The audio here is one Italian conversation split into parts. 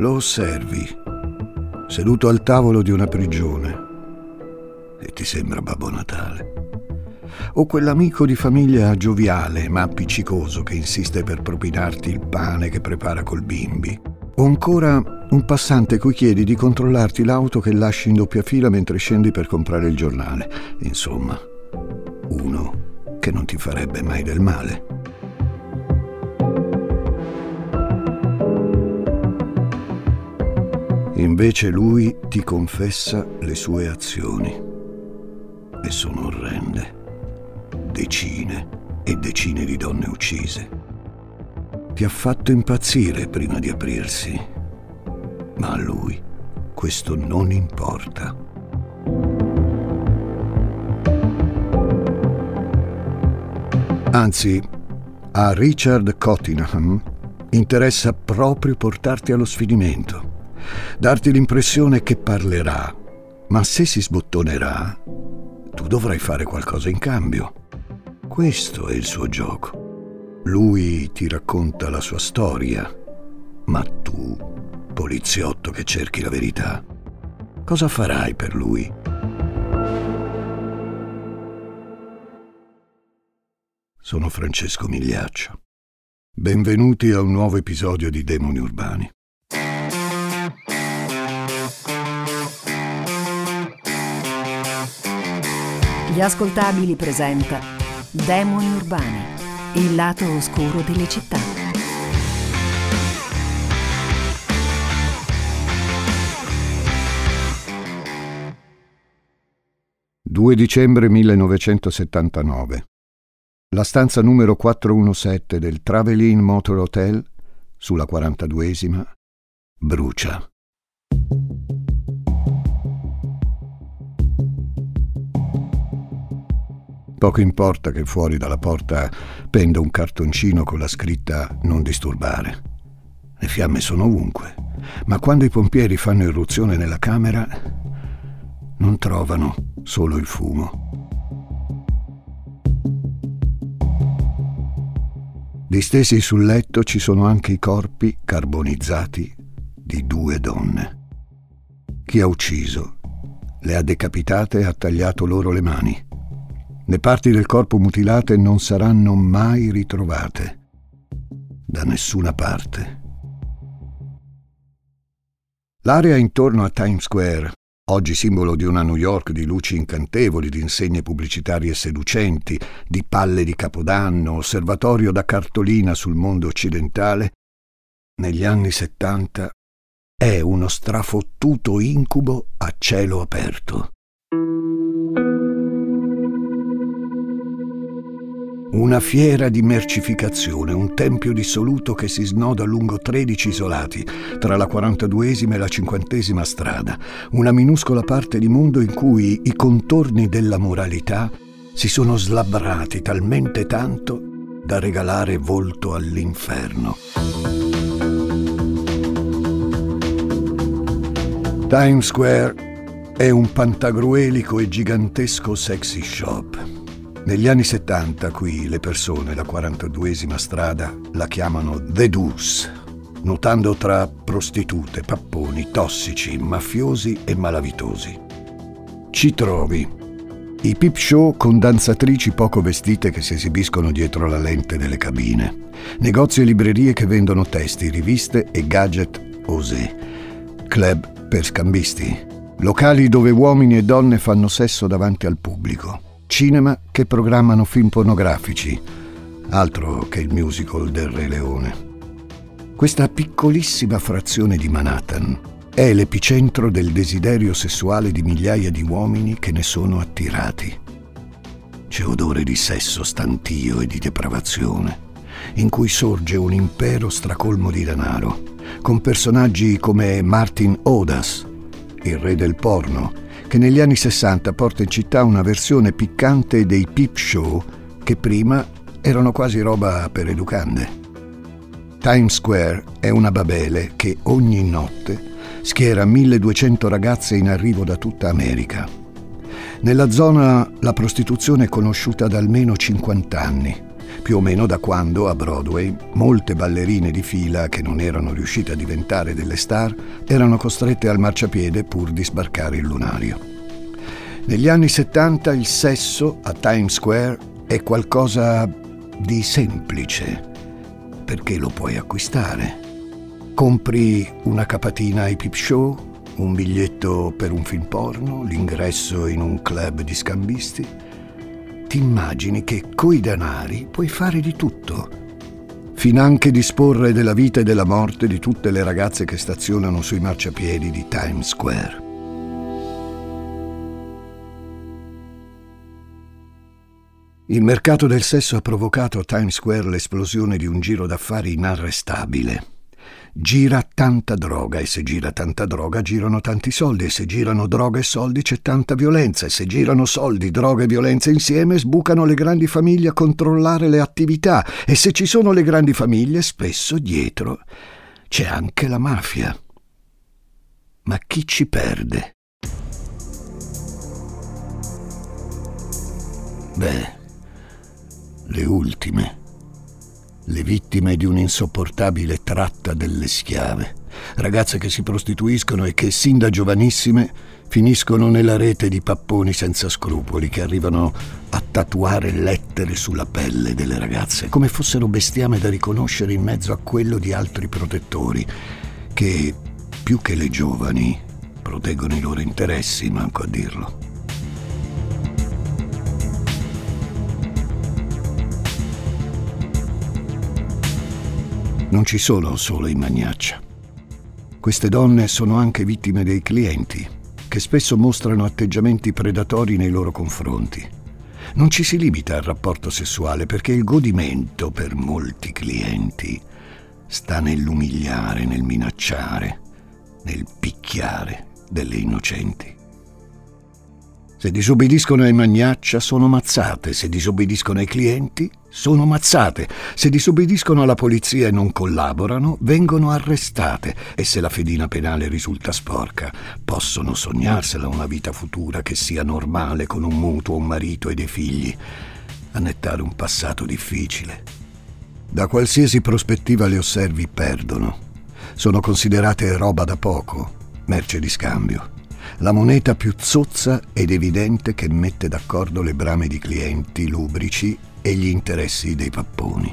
Lo osservi, seduto al tavolo di una prigione, e ti sembra Babbo Natale. O quell'amico di famiglia gioviale ma appiccicoso che insiste per propinarti il pane che prepara col bimbi. O ancora un passante cui chiedi di controllarti l'auto che lasci in doppia fila mentre scendi per comprare il giornale. Insomma, uno che non ti farebbe mai del male. Invece lui ti confessa le sue azioni e sono orrende. Decine e decine di donne uccise. Ti ha fatto impazzire prima di aprirsi, ma a lui questo non importa. Anzi, a Richard Cottingham interessa proprio portarti allo sfinimento darti l'impressione che parlerà, ma se si sbottonerà, tu dovrai fare qualcosa in cambio. Questo è il suo gioco. Lui ti racconta la sua storia, ma tu, poliziotto che cerchi la verità, cosa farai per lui? Sono Francesco Migliaccio. Benvenuti a un nuovo episodio di Demoni Urbani. Gli ascoltabili presenta Demoni Urbani, il lato oscuro delle città. «2 dicembre 1979. La stanza numero 417 del Travelin Motor Hotel, sulla 42esima, brucia. Poco importa che fuori dalla porta penda un cartoncino con la scritta non disturbare. Le fiamme sono ovunque, ma quando i pompieri fanno irruzione nella camera non trovano solo il fumo. Distesi sul letto ci sono anche i corpi carbonizzati di due donne. Chi ha ucciso le ha decapitate e ha tagliato loro le mani. Le parti del corpo mutilate non saranno mai ritrovate da nessuna parte. L'area intorno a Times Square, oggi simbolo di una New York di luci incantevoli, di insegne pubblicitarie seducenti, di palle di capodanno, osservatorio da cartolina sul mondo occidentale, negli anni 70 è uno strafottuto incubo a cielo aperto. Una fiera di mercificazione, un tempio dissoluto che si snoda lungo 13 isolati, tra la 42esima e la 50esima strada, una minuscola parte di mondo in cui i contorni della moralità si sono slabbrati talmente tanto da regalare volto all'inferno. Times Square è un pantagruelico e gigantesco sexy shop negli anni 70 qui le persone, la 42esima strada, la chiamano The Deuce, nuotando tra prostitute, papponi, tossici, mafiosi e malavitosi. Ci trovi. I peep show con danzatrici poco vestite che si esibiscono dietro la lente delle cabine, negozi e librerie che vendono testi, riviste e gadget osé, club per scambisti, locali dove uomini e donne fanno sesso davanti al pubblico cinema che programmano film pornografici, altro che il musical del Re Leone. Questa piccolissima frazione di Manhattan è l'epicentro del desiderio sessuale di migliaia di uomini che ne sono attirati. C'è odore di sesso stantio e di depravazione, in cui sorge un impero stracolmo di denaro, con personaggi come Martin Odas, il re del porno, che negli anni 60 porta in città una versione piccante dei peep show che prima erano quasi roba per educande. Times Square è una babele che ogni notte schiera 1200 ragazze in arrivo da tutta America. Nella zona la prostituzione è conosciuta da almeno 50 anni più o meno da quando a Broadway molte ballerine di fila che non erano riuscite a diventare delle star erano costrette al marciapiede pur di sbarcare il lunario. Negli anni 70 il sesso a Times Square è qualcosa di semplice, perché lo puoi acquistare. Compri una capatina ai peep show, un biglietto per un film porno, l'ingresso in un club di scambisti. Ti immagini che coi denari puoi fare di tutto. Finanche disporre della vita e della morte di tutte le ragazze che stazionano sui marciapiedi di Times Square. Il mercato del sesso ha provocato a Times Square l'esplosione di un giro d'affari inarrestabile gira tanta droga e se gira tanta droga girano tanti soldi e se girano droga e soldi c'è tanta violenza e se girano soldi, droga e violenza insieme sbucano le grandi famiglie a controllare le attività e se ci sono le grandi famiglie spesso dietro c'è anche la mafia. Ma chi ci perde? Beh, le ultime le vittime di un'insopportabile tratta delle schiave, ragazze che si prostituiscono e che sin da giovanissime finiscono nella rete di papponi senza scrupoli che arrivano a tatuare lettere sulla pelle delle ragazze, come fossero bestiame da riconoscere in mezzo a quello di altri protettori, che più che le giovani proteggono i loro interessi, manco a dirlo. Non ci sono solo i magnaccia. Queste donne sono anche vittime dei clienti, che spesso mostrano atteggiamenti predatori nei loro confronti. Non ci si limita al rapporto sessuale perché il godimento per molti clienti sta nell'umiliare, nel minacciare, nel picchiare delle innocenti. Se disobbediscono ai magnaccia sono mazzate, se disobbediscono ai clienti sono mazzate, se disobbediscono alla polizia e non collaborano vengono arrestate. E se la fedina penale risulta sporca possono sognarsela una vita futura che sia normale con un mutuo, un marito e dei figli, annettare un passato difficile. Da qualsiasi prospettiva le osservi perdono, sono considerate roba da poco, merce di scambio. La moneta più zozza ed evidente che mette d'accordo le brame di clienti lubrici e gli interessi dei papponi.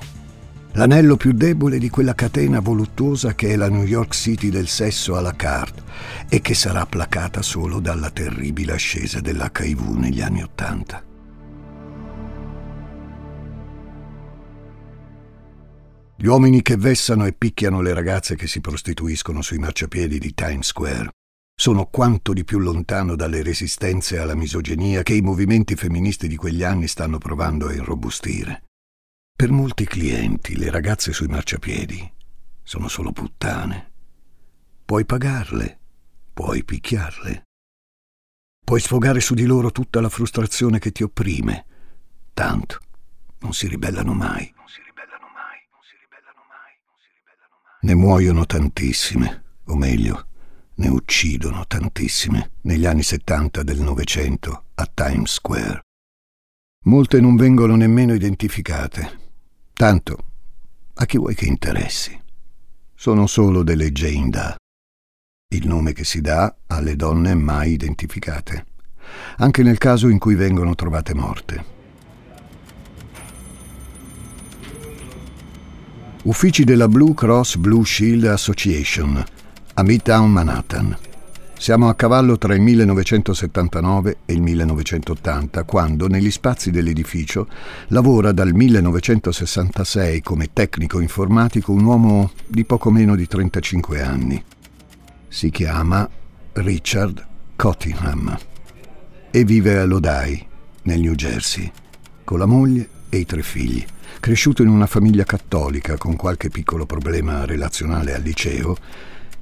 L'anello più debole di quella catena voluttuosa che è la New York City del sesso alla carte e che sarà placata solo dalla terribile ascesa dell'HIV negli anni Ottanta. Gli uomini che vessano e picchiano le ragazze che si prostituiscono sui marciapiedi di Times Square sono quanto di più lontano dalle resistenze alla misoginia che i movimenti femministi di quegli anni stanno provando a irrobustire. Per molti clienti le ragazze sui marciapiedi sono solo puttane. Puoi pagarle, puoi picchiarle. Puoi sfogare su di loro tutta la frustrazione che ti opprime. Tanto non si ribellano mai. Non si ribellano mai, non si ribellano mai, non si ribellano mai. Ne muoiono tantissime, o meglio, ne uccidono tantissime negli anni 70 del Novecento a Times Square. Molte non vengono nemmeno identificate. Tanto, a chi vuoi che interessi? Sono solo delle Jane Doe, il nome che si dà alle donne mai identificate, anche nel caso in cui vengono trovate morte. Uffici della Blue Cross Blue Shield Association a Midtown Manhattan. Siamo a cavallo tra il 1979 e il 1980, quando negli spazi dell'edificio lavora dal 1966 come tecnico informatico un uomo di poco meno di 35 anni. Si chiama Richard Cottingham e vive a Lodi, nel New Jersey, con la moglie e i tre figli. Cresciuto in una famiglia cattolica con qualche piccolo problema relazionale al liceo,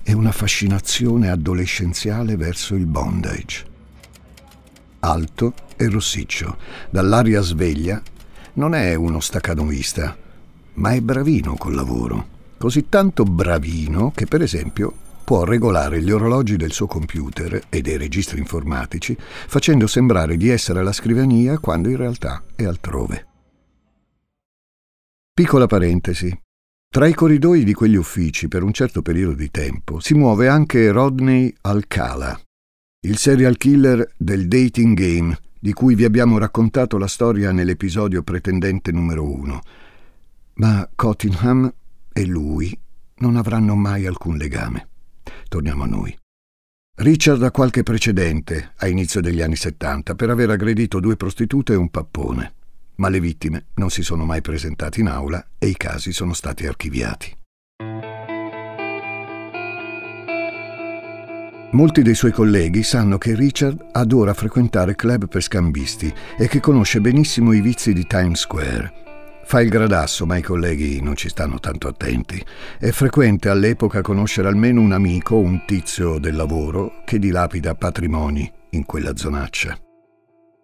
e una fascinazione adolescenziale verso il bondage. Alto e rossiccio, dall'aria sveglia, non è uno staccanovista, ma è bravino col lavoro. Così tanto bravino che, per esempio, può regolare gli orologi del suo computer e dei registri informatici, facendo sembrare di essere alla scrivania quando in realtà è altrove. Piccola parentesi. Tra i corridoi di quegli uffici, per un certo periodo di tempo, si muove anche Rodney Alcala, il serial killer del dating game, di cui vi abbiamo raccontato la storia nell'episodio pretendente numero uno. Ma Cottingham e lui non avranno mai alcun legame. Torniamo a noi. Richard ha qualche precedente a inizio degli anni 70 per aver aggredito due prostitute e un pappone, ma le vittime non si sono mai presentate in aula e i casi sono stati archiviati. Molti dei suoi colleghi sanno che Richard adora frequentare club per scambisti e che conosce benissimo i vizi di Times Square Fa il gradasso, ma i colleghi non ci stanno tanto attenti. È frequente all'epoca conoscere almeno un amico un tizio del lavoro che dilapida patrimoni in quella zonaccia.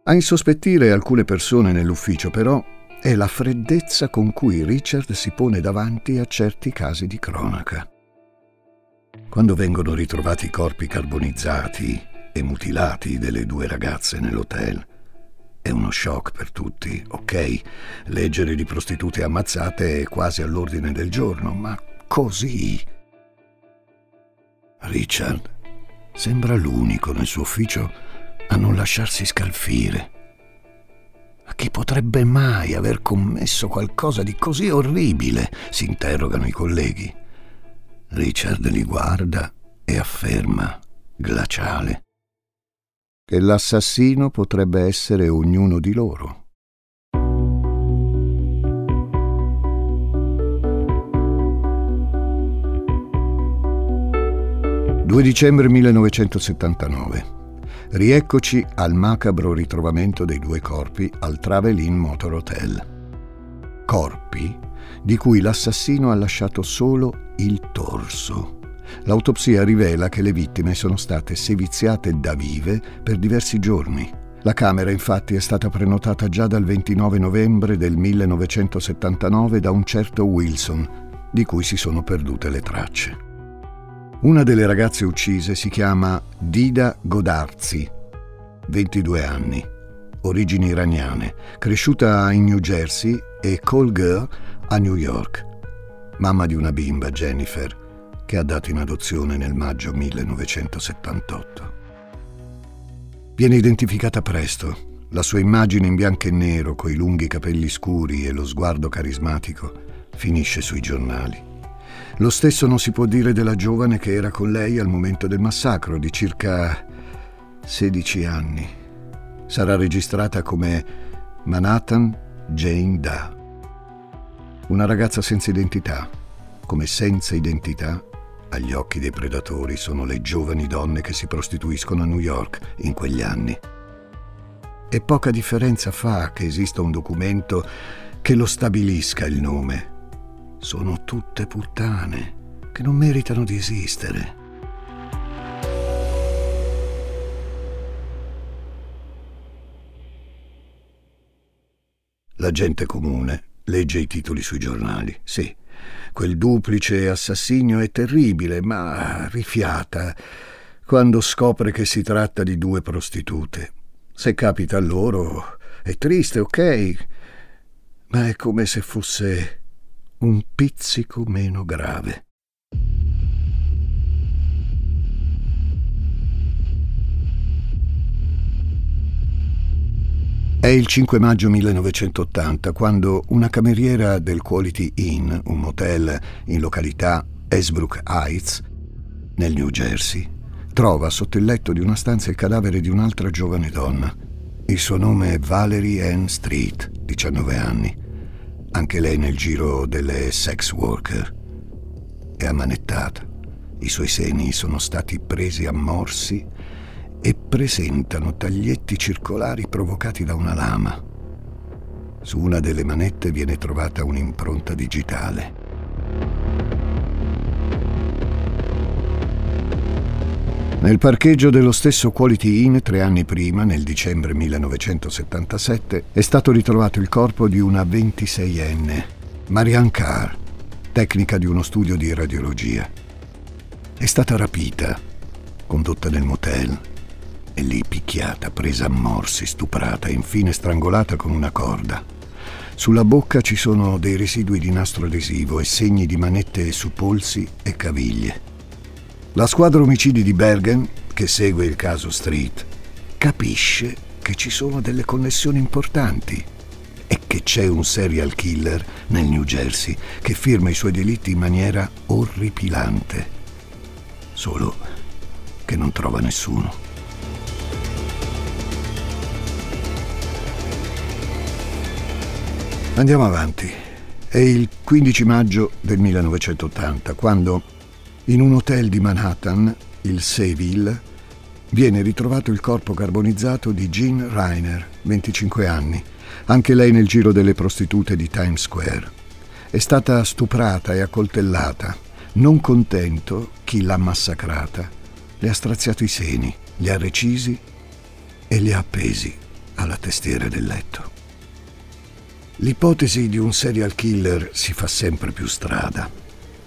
A insospettire alcune persone nell'ufficio, però, è la freddezza con cui Richard si pone davanti a certi casi di cronaca. Quando vengono ritrovati i corpi carbonizzati e mutilati delle due ragazze nell'hotel, è uno shock per tutti, ok? Leggere di prostitute ammazzate è quasi all'ordine del giorno, ma così... Richard sembra l'unico nel suo ufficio a non lasciarsi scalfire. Ma chi potrebbe mai aver commesso qualcosa di così orribile? si interrogano i colleghi. Richard li guarda e afferma, glaciale che l'assassino potrebbe essere ognuno di loro. «2 dicembre 1979. Rieccoci al macabro ritrovamento dei due corpi al Travel Inn Motor Hotel. Corpi di cui l'assassino ha lasciato solo il torso L'autopsia rivela che le vittime sono state seviziate da vive per diversi giorni. La camera infatti è stata prenotata già dal 29 novembre del 1979 da un certo Wilson, di cui si sono perdute le tracce. Una delle ragazze uccise si chiama Dida Godarzi, 22 anni, origini iraniane, cresciuta in New Jersey e call girl a New York. Mamma di una bimba, Jennifer, che ha dato in adozione nel maggio 1978. Viene identificata presto. La sua immagine in bianco e nero, coi lunghi capelli scuri e lo sguardo carismatico, finisce sui giornali. Lo stesso non si può dire della giovane che era con lei al momento del massacro, di circa 16 anni. Sarà registrata come Manhattan Jane Da. Una ragazza senza identità, come senza identità agli occhi dei predatori sono le giovani donne che si prostituiscono a New York in quegli anni. E poca differenza fa che esista un documento che lo stabilisca il nome. Sono tutte puttane che non meritano di esistere. La gente comune legge i titoli sui giornali, sì, Quel duplice assassinio è terribile, ma rifiata quando scopre che si tratta di due prostitute. Se capita a loro è triste, ok, ma è come se fosse un pizzico meno grave. È il 5 maggio 1980 quando una cameriera del Quality Inn, un motel in località Esbrook Heights, nel New Jersey, trova sotto il letto di una stanza il cadavere di un'altra giovane donna. Il suo nome è Valerie Ann Street, 19 anni. Anche lei nel giro delle sex worker. È ammanettata. I suoi seni sono stati presi a morsi e presentano taglietti circolari provocati da una lama. Su una delle manette viene trovata un'impronta digitale. Nel parcheggio dello stesso Quality Inn tre anni prima, nel dicembre 1977, è stato ritrovato il corpo di una 26enne, Marianne Carr, tecnica di uno studio di radiologia. È stata rapita, condotta nel motel e lì picchiata, presa a morsi, stuprata e infine strangolata con una corda. Sulla bocca ci sono dei residui di nastro adesivo e segni di manette su polsi e caviglie. La squadra omicidi di Bergen, che segue il caso Street, capisce che ci sono delle connessioni importanti e che c'è un serial killer nel New Jersey che firma i suoi delitti in maniera orripilante. Solo che non trova nessuno. Andiamo avanti. È il 15 maggio del 1980, quando in un hotel di Manhattan, il Seville, viene ritrovato il corpo carbonizzato di Jean Reiner, 25 anni, anche lei nel giro delle prostitute di Times Square. È stata stuprata e accoltellata. Non contento, chi l'ha massacrata le ha straziato i seni, li ha recisi e li ha appesi alla testiera del letto. L'ipotesi di un serial killer si fa sempre più strada,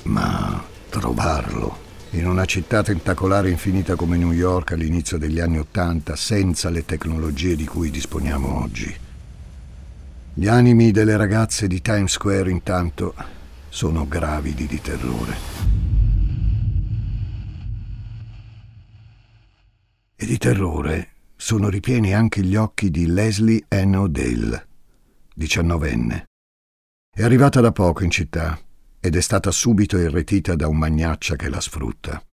ma trovarlo in una città tentacolare infinita come New York all'inizio degli anni Ottanta, senza le tecnologie di cui disponiamo oggi. Gli animi delle ragazze di Times Square intanto sono gravidi di terrore. E di terrore sono ripieni anche gli occhi di Leslie Ann Odell diciannovenne. È arrivata da poco in città ed è stata subito irretita da un magnaccia che la sfrutta.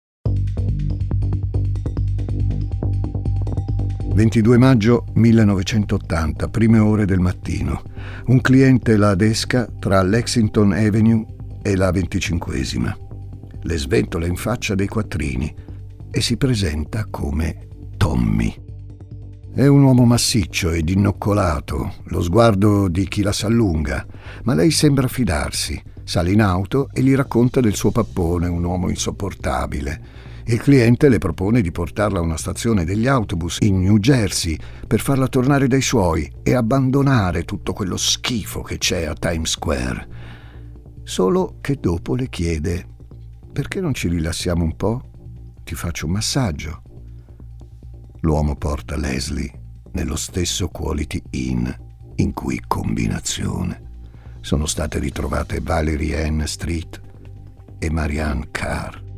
22 maggio 1980, prime ore del mattino. Un cliente la adesca tra Lexington Avenue e la venticinquesima. Le sventola in faccia dei quattrini e si presenta come Tommy. È un uomo massiccio ed innoccolato, lo sguardo di chi la s'allunga, ma lei sembra fidarsi. Sale in auto e gli racconta del suo pappone, un uomo insopportabile. Il cliente le propone di portarla a una stazione degli autobus in New Jersey per farla tornare dai suoi e abbandonare tutto quello schifo che c'è a Times Square. Solo che dopo le chiede: Perché non ci rilassiamo un po'? Ti faccio un massaggio. L'uomo porta Leslie nello stesso Quality Inn in cui combinazione sono state ritrovate Valerie Ann Street e Marianne Carr.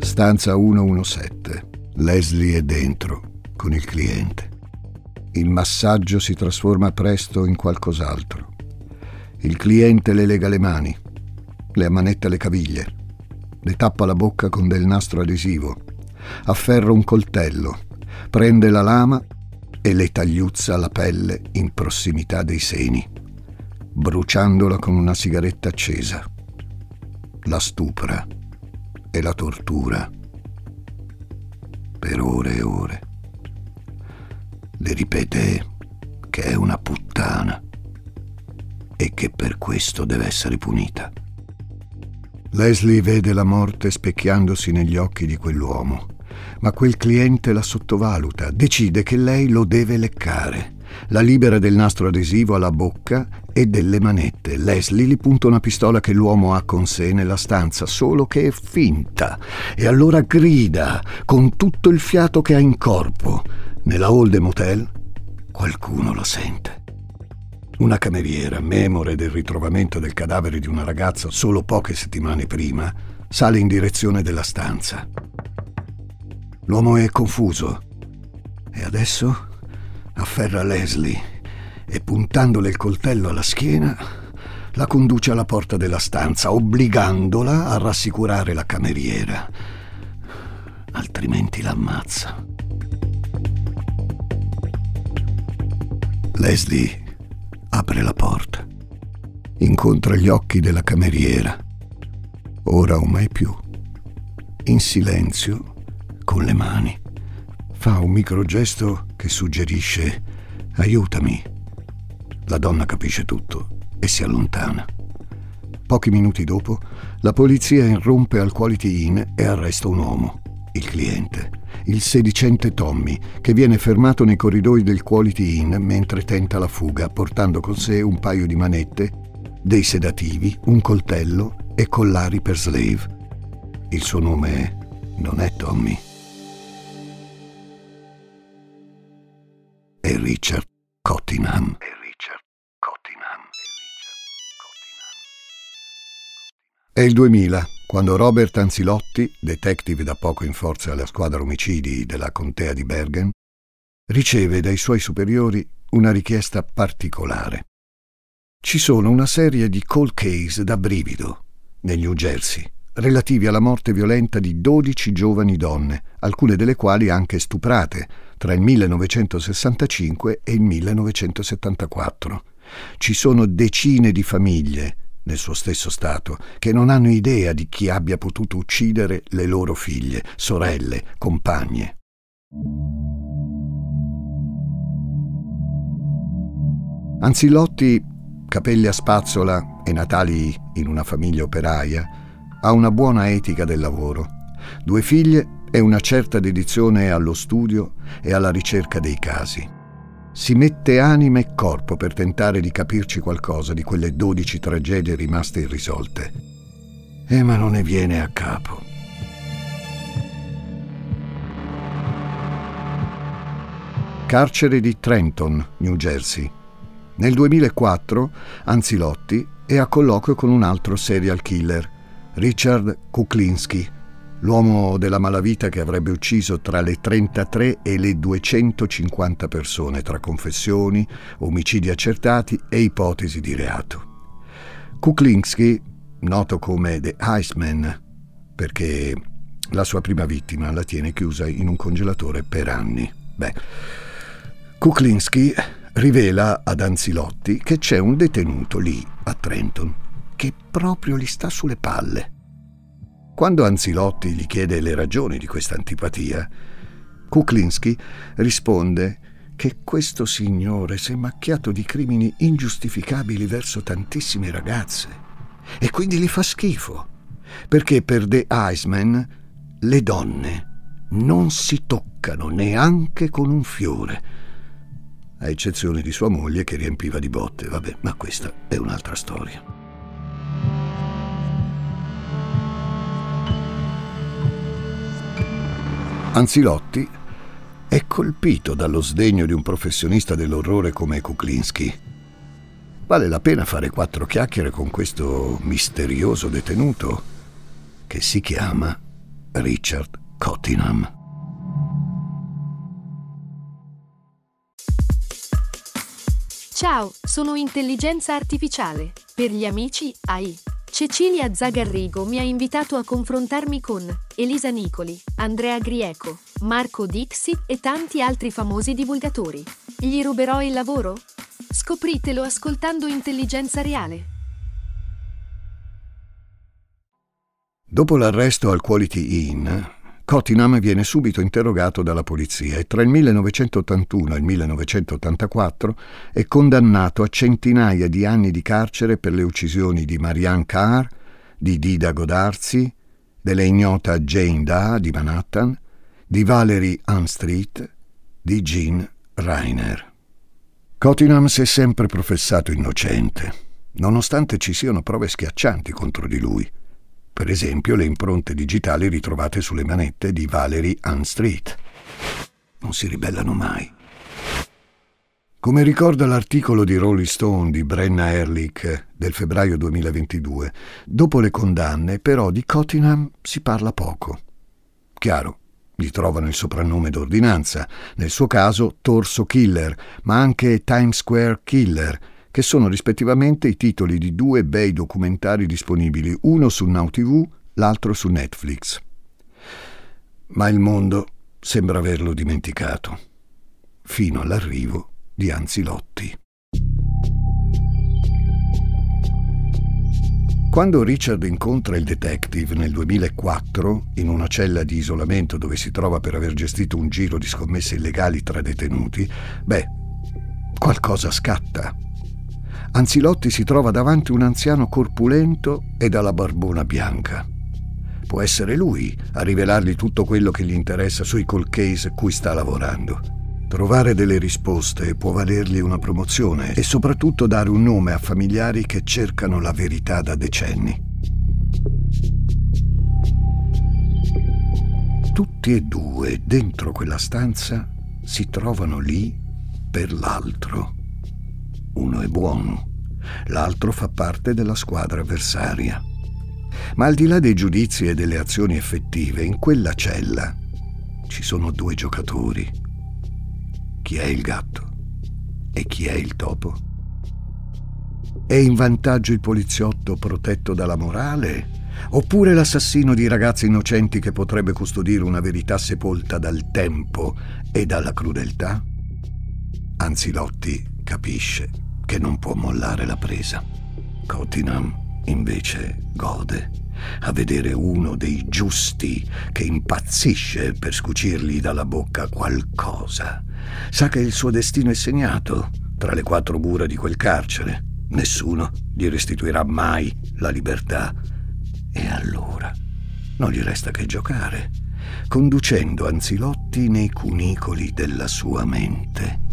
Stanza 117. Leslie è dentro con il cliente. Il massaggio si trasforma presto in qualcos'altro. Il cliente le lega le mani, le ammanetta le caviglie, le tappa la bocca con del nastro adesivo, afferra un coltello, prende la lama e le tagliuzza la pelle in prossimità dei seni, bruciandola con una sigaretta accesa. La stupra e la tortura per ore e ore. Le ripete che è una puttana e che per questo deve essere punita. Leslie vede la morte specchiandosi negli occhi di quell'uomo, ma quel cliente la sottovaluta, decide che lei lo deve leccare. La libera del nastro adesivo alla bocca e delle manette. Leslie gli punta una pistola che l'uomo ha con sé nella stanza, solo che è finta. E allora grida con tutto il fiato che ha in corpo. Nella hall del motel qualcuno lo sente. Una cameriera, memore del ritrovamento del cadavere di una ragazza solo poche settimane prima, sale in direzione della stanza. L'uomo è confuso e adesso afferra Leslie e puntandole il coltello alla schiena la conduce alla porta della stanza, obbligandola a rassicurare la cameriera. Altrimenti l'ammazza. Leslie apre la porta. Incontra gli occhi della cameriera. Ora o mai più. In silenzio, con le mani, fa un microgesto che suggerisce aiutami. La donna capisce tutto e si allontana. Pochi minuti dopo, la polizia irrompe al Quality Inn e arresta un uomo, il cliente il sedicente Tommy, che viene fermato nei corridoi del Quality Inn mentre tenta la fuga, portando con sé un paio di manette, dei sedativi, un coltello e collari per slave. Il suo nome non è Tommy. Cottingham e Richard Cottingham. È il 2000, quando Robert Anzilotti, detective da poco in forza alla squadra omicidi della contea di Bergen, riceve dai suoi superiori una richiesta particolare. Ci sono una serie di cold case da brivido nel New Jersey, relativi alla morte violenta di 12 giovani donne, alcune delle quali anche stuprate, tra il 1965 e il 1974. Ci sono decine di famiglie nel suo stesso Stato, che non hanno idea di chi abbia potuto uccidere le loro figlie, sorelle, compagne. Anzilotti, capelli a spazzola e natali in una famiglia operaia, ha una buona etica del lavoro, due figlie e una certa dedizione allo studio e alla ricerca dei casi si mette anima e corpo per tentare di capirci qualcosa di quelle dodici tragedie rimaste irrisolte. Eh, ma non ne viene a capo. Carcere di Trenton, New Jersey. Nel 2004 Anzilotti è a colloquio con un altro serial killer, Richard Kuklinski, l'uomo della malavita che avrebbe ucciso tra le 33 e le 250 persone tra confessioni, omicidi accertati e ipotesi di reato. Kuklinski, noto come The Iceman, perché la sua prima vittima la tiene chiusa in un congelatore per anni. Beh, Kuklinski rivela ad Anzilotti che c'è un detenuto lì, a Trenton, che proprio gli sta sulle palle quando Anzilotti gli chiede le ragioni di questa antipatia, Kuklinski risponde che questo signore si è macchiato di crimini ingiustificabili verso tantissime ragazze e quindi gli fa schifo, perché per The Iceman le donne non si toccano neanche con un fiore, a eccezione di sua moglie che riempiva di botte, vabbè, ma questa è un'altra storia. Anzilotti è colpito dallo sdegno di un professionista dell'orrore come Kuklinski. Vale la pena fare quattro chiacchiere con questo misterioso detenuto che si chiama Richard Cottingham. Ciao, sono intelligenza artificiale. Per gli amici AI. Cecilia Zagarrigo mi ha invitato a confrontarmi con Elisa Nicoli, Andrea Grieco, Marco Dixi e tanti altri famosi divulgatori. Gli ruberò il lavoro? Scopritelo ascoltando Intelligenza Reale. Dopo l'arresto al Quality Inn, Cottingham viene subito interrogato dalla polizia e tra il 1981 e il 1984 è condannato a centinaia di anni di carcere per le uccisioni di Marianne Carr, di Dida Godarzi, della ignota Jane Da di Manhattan, di Valerie Unstreet, di Jean Reiner. Cottingham si è sempre professato innocente, nonostante ci siano prove schiaccianti contro di lui per esempio le impronte digitali ritrovate sulle manette di Valerie Unstreet. Non si ribellano mai. Come ricorda l'articolo di Rolling Stone di Brenna Ehrlich del febbraio 2022, dopo le condanne però di Cottingham si parla poco. Chiaro, gli trovano il soprannome d'ordinanza, nel suo caso Torso Killer, ma anche Times Square Killer, che sono rispettivamente i titoli di due bei documentari disponibili, uno su Now TV, l'altro su Netflix. Ma il mondo sembra averlo dimenticato, fino all'arrivo di Anzilotti. Quando Richard incontra il detective nel 2004, in una cella di isolamento dove si trova per aver gestito un giro di scommesse illegali tra detenuti, beh, qualcosa scatta. Anzilotti si trova davanti un anziano corpulento e dalla barbona bianca. Può essere lui a rivelargli tutto quello che gli interessa sui call case cui sta lavorando. Trovare delle risposte può valergli una promozione e soprattutto dare un nome a familiari che cercano la verità da decenni. Tutti e due dentro quella stanza si trovano lì per l'altro. Uno è buono, l'altro fa parte della squadra avversaria. Ma al di là dei giudizi e delle azioni effettive, in quella cella ci sono due giocatori. Chi è il gatto e chi è il topo? È in vantaggio il poliziotto protetto dalla morale? Oppure l'assassino di ragazzi innocenti che potrebbe custodire una verità sepolta dal tempo e dalla crudeltà? Anzilotti capisce che non può mollare la presa. Cottingham invece gode a vedere uno dei giusti che impazzisce per scucirgli dalla bocca qualcosa. Sa che il suo destino è segnato tra le quattro mura di quel carcere. Nessuno gli restituirà mai la libertà. E allora non gli resta che giocare, conducendo Anzilotti nei cunicoli della sua mente.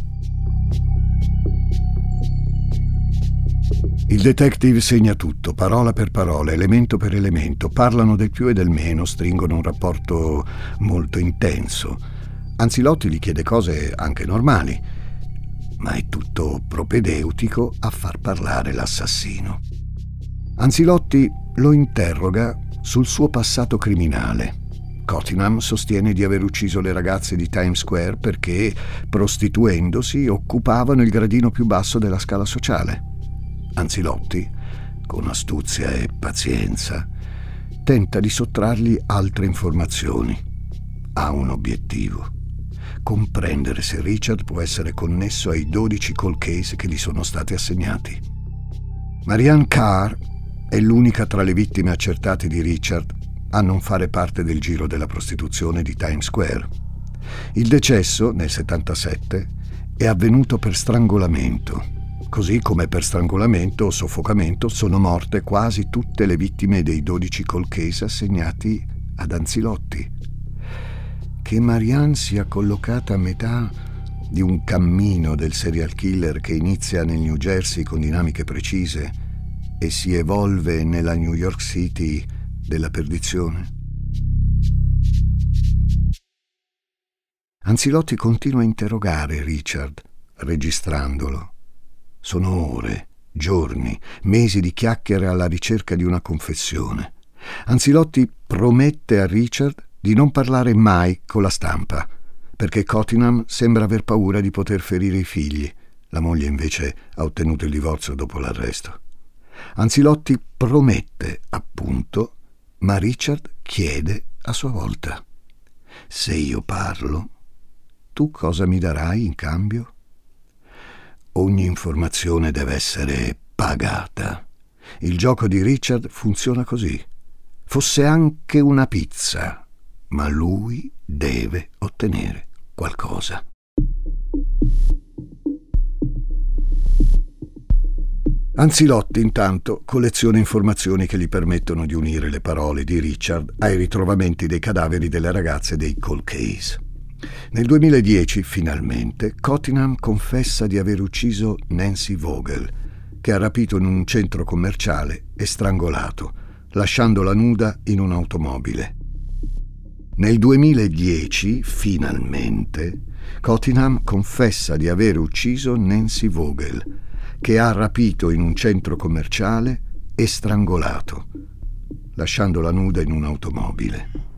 Il detective segna tutto, parola per parola, elemento per elemento, parlano del più e del meno, stringono un rapporto molto intenso. Anzilotti gli chiede cose anche normali, ma è tutto propedeutico a far parlare l'assassino. Anzilotti lo interroga sul suo passato criminale. Cottingham sostiene di aver ucciso le ragazze di Times Square perché, prostituendosi, occupavano il gradino più basso della scala sociale. Anzilotti, con astuzia e pazienza, tenta di sottrargli altre informazioni. Ha un obiettivo. Comprendere se Richard può essere connesso ai 12 cold case che gli sono stati assegnati. Marianne Carr è l'unica tra le vittime accertate di Richard a non fare parte del giro della prostituzione di Times Square. Il decesso, nel 77, è avvenuto per strangolamento Così come per strangolamento o soffocamento sono morte quasi tutte le vittime dei 12 cold case assegnati ad Anzilotti. Che Marianne sia collocata a metà di un cammino del serial killer che inizia nel New Jersey con dinamiche precise e si evolve nella New York City della perdizione? Anzilotti continua a interrogare Richard, registrandolo. Sono ore, giorni, mesi di chiacchiere alla ricerca di una confessione. Anzilotti promette a Richard di non parlare mai con la stampa, perché Cottingham sembra aver paura di poter ferire i figli. La moglie invece ha ottenuto il divorzio dopo l'arresto. Anzilotti promette, appunto, ma Richard chiede a sua volta. Se io parlo, tu cosa mi darai in cambio? Ogni informazione deve essere pagata. Il gioco di Richard funziona così. Fosse anche una pizza, ma lui deve ottenere qualcosa. Anzilotti intanto colleziona informazioni che gli permettono di unire le parole di Richard ai ritrovamenti dei cadaveri delle ragazze dei Cold Case. Nel 2010, finalmente, Cottingham confessa di aver ucciso Nancy Vogel, che ha rapito in un centro commerciale e strangolato, lasciandola nuda in un'automobile. Nel 2010, finalmente, Cottingham confessa di aver ucciso Nancy Vogel, che ha rapito in un centro commerciale e strangolato, lasciandola nuda in un'automobile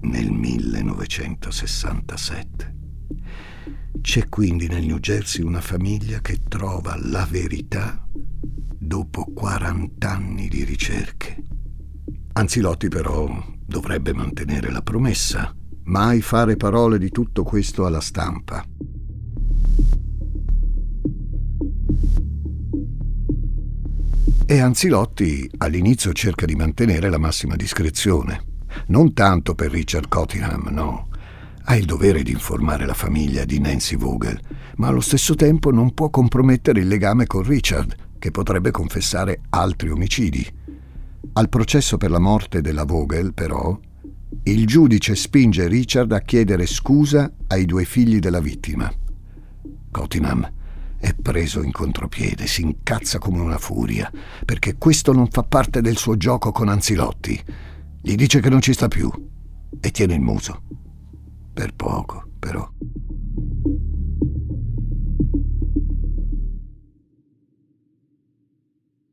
nel 1967. C'è quindi nel New Jersey una famiglia che trova la verità dopo 40 anni di ricerche. Anzilotti però dovrebbe mantenere la promessa, mai fare parole di tutto questo alla stampa. E Anzilotti all'inizio cerca di mantenere la massima discrezione. Non tanto per Richard Cottingham, no. Ha il dovere di informare la famiglia di Nancy Vogel, ma allo stesso tempo non può compromettere il legame con Richard, che potrebbe confessare altri omicidi. Al processo per la morte della Vogel, però, il giudice spinge Richard a chiedere scusa ai due figli della vittima. Cottingham è preso in contropiede, si incazza come una furia, perché questo non fa parte del suo gioco con Anzilotti. Gli dice che non ci sta più e tiene il muso. Per poco, però.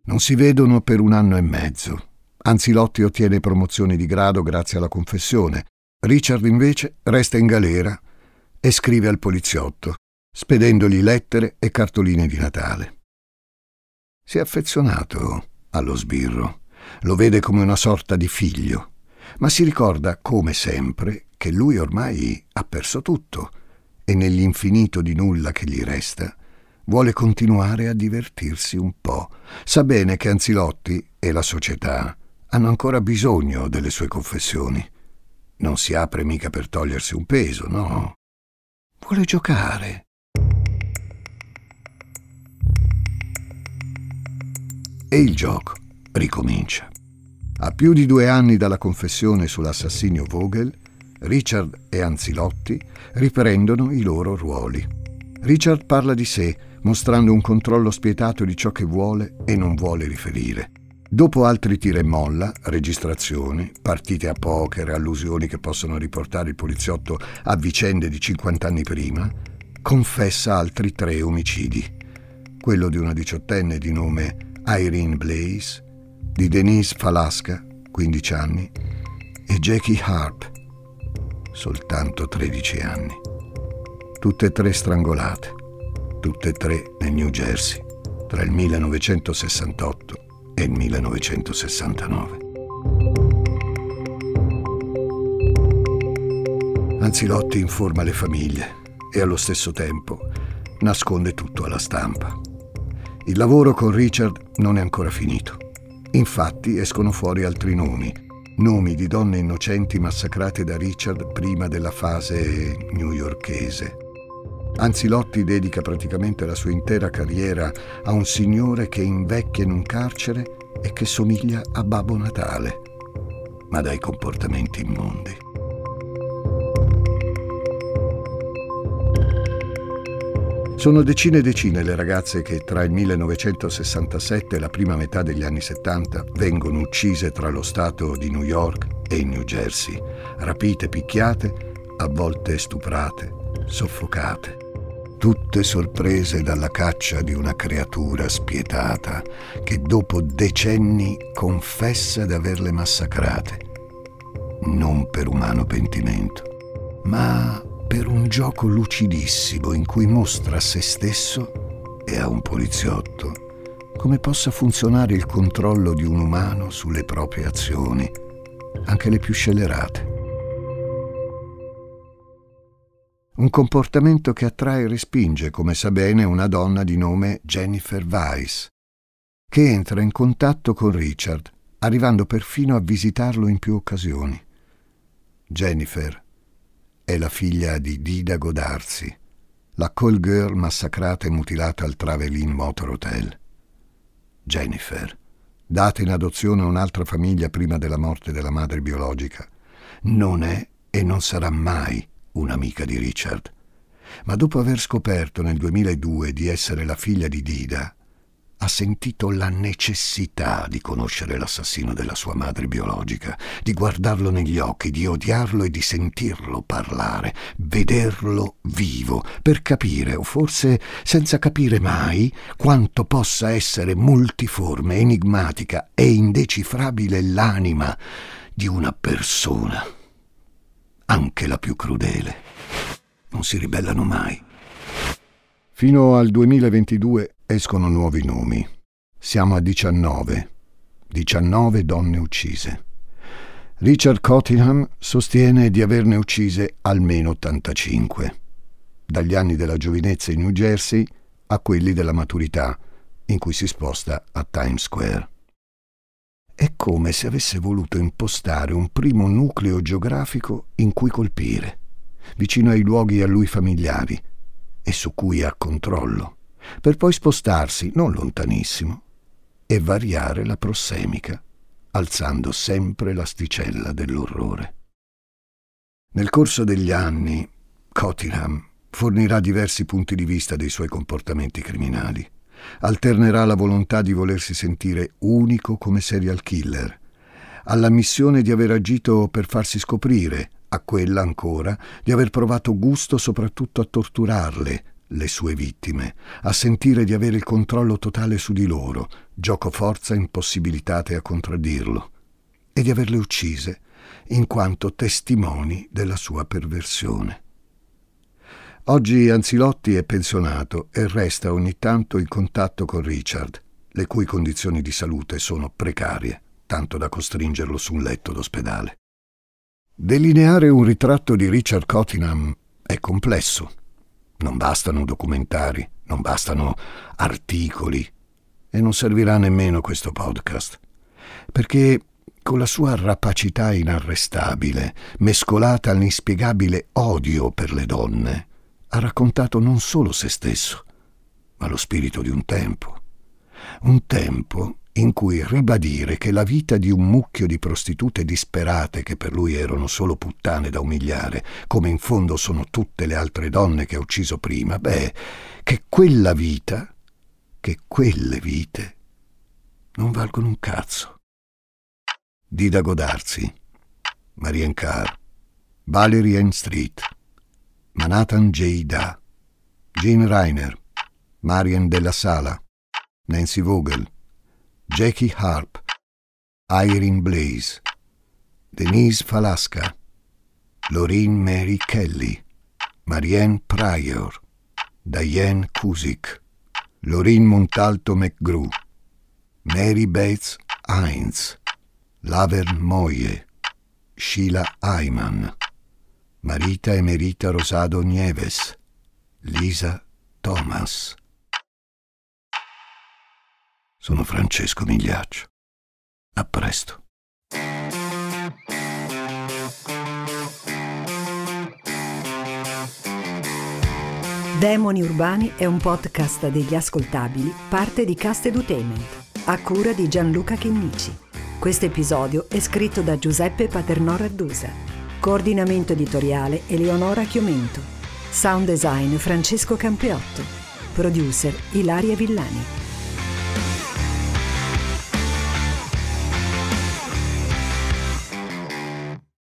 Non si vedono per un anno e mezzo. Anzilotti ottiene promozioni di grado grazie alla confessione. Richard invece resta in galera e scrive al poliziotto, spedendogli lettere e cartoline di Natale. Si è affezionato allo sbirro lo vede come una sorta di figlio, ma si ricorda, come sempre, che lui ormai ha perso tutto e nell'infinito di nulla che gli resta vuole continuare a divertirsi un po'. Sa bene che Anzilotti e la società hanno ancora bisogno delle sue confessioni. Non si apre mica per togliersi un peso, no. Vuole giocare. E il gioco ricomincia. A più di due anni dalla confessione sull'assassinio Vogel, Richard e Anzilotti riprendono i loro ruoli. Richard parla di sé, mostrando un controllo spietato di ciò che vuole e non vuole riferire. Dopo altri tira e molla, registrazioni, partite a poker, allusioni che possono riportare il poliziotto a vicende di 50 anni prima, confessa altri tre omicidi. Quello di una diciottenne di nome Irene Blaze, di Denise Falasca, 15 anni, e Jackie Harp, soltanto 13 anni. Tutte e tre strangolate, tutte e tre nel New Jersey, tra il 1968 e il 1969. Anzilotti informa le famiglie e allo stesso tempo nasconde tutto alla stampa. Il lavoro con Richard non è ancora finito. Infatti escono fuori altri nomi, nomi di donne innocenti massacrate da Richard prima della fase newyorkese. Anzilotti dedica praticamente la sua intera carriera a un signore che invecchia in un carcere e che somiglia a Babbo Natale, ma dai comportamenti immondi. Sono decine e decine le ragazze che tra il 1967 e la prima metà degli anni 70 vengono uccise tra lo stato di New York e il New Jersey, rapite, picchiate, a volte stuprate, soffocate. Tutte sorprese dalla caccia di una creatura spietata che dopo decenni confessa di averle massacrate, non per umano pentimento, ma per un gioco lucidissimo in cui mostra a se stesso e a un poliziotto come possa funzionare il controllo di un umano sulle proprie azioni, anche le più scellerate. Un comportamento che attrae e respinge, come sa bene una donna di nome Jennifer Weiss, che entra in contatto con Richard, arrivando perfino a visitarlo in più occasioni. Jennifer è la figlia di Dida Godarzi, la call girl massacrata e mutilata al Travelin Motor Hotel. Jennifer, data in adozione a un'altra famiglia prima della morte della madre biologica, non è e non sarà mai un'amica di Richard. Ma dopo aver scoperto nel 2002 di essere la figlia di Dida, ha sentito la necessità di conoscere l'assassino della sua madre biologica, di guardarlo negli occhi, di odiarlo e di sentirlo parlare, vederlo vivo, per capire, o forse senza capire mai, quanto possa essere multiforme, enigmatica e indecifrabile l'anima di una persona, anche la più crudele. Non si ribellano mai. Fino al 2022 Escono nuovi nomi. Siamo a 19. 19 donne uccise. Richard Cottingham sostiene di averne uccise almeno 85, dagli anni della giovinezza in New Jersey a quelli della maturità, in cui si sposta a Times Square. È come se avesse voluto impostare un primo nucleo geografico in cui colpire, vicino ai luoghi a lui familiari e su cui ha controllo per poi spostarsi non lontanissimo e variare la prossemica, alzando sempre l'asticella dell'orrore. Nel corso degli anni, Cottingham fornirà diversi punti di vista dei suoi comportamenti criminali. Alternerà la volontà di volersi sentire unico come serial killer, alla missione di aver agito per farsi scoprire, a quella ancora di aver provato gusto soprattutto a torturarle, le sue vittime, a sentire di avere il controllo totale su di loro, gioco forza impossibilitate a contraddirlo, e di averle uccise in quanto testimoni della sua perversione. Oggi Anzilotti è pensionato e resta ogni tanto in contatto con Richard, le cui condizioni di salute sono precarie, tanto da costringerlo su un letto d'ospedale. Delineare un ritratto di Richard Cottingham è complesso. Non bastano documentari, non bastano articoli e non servirà nemmeno questo podcast, perché con la sua rapacità inarrestabile, mescolata all'inspiegabile odio per le donne, ha raccontato non solo se stesso, ma lo spirito di un tempo. Un tempo in cui ribadire che la vita di un mucchio di prostitute disperate che per lui erano solo puttane da umiliare, come in fondo sono tutte le altre donne che ha ucciso prima, beh, che quella vita, che quelle vite non valgono un cazzo. Dida Godarzi, Marian Carr, Valerie N. Street, Manhattan J. Da, Jean Reiner, Marian Della Sala, Nancy Vogel, Jackie Harp, Irene Blaze, Denise Falasca, Loreen Mary Kelly, Marianne Pryor, Diane Cusick, Loreen Montalto McGrew, Mary Bates Hines, Laverne Moye, Sheila Ayman, Marita Emerita Rosado Nieves, Lisa Thomas. Sono Francesco Migliaccio. A presto. Demoni Urbani è un podcast degli ascoltabili, parte di Cast Edutainment, a cura di Gianluca Chinnici. Questo episodio è scritto da Giuseppe Paternò Raddusa. Coordinamento editoriale Eleonora Chiomento. Sound design Francesco Campeotto. Producer Ilaria Villani.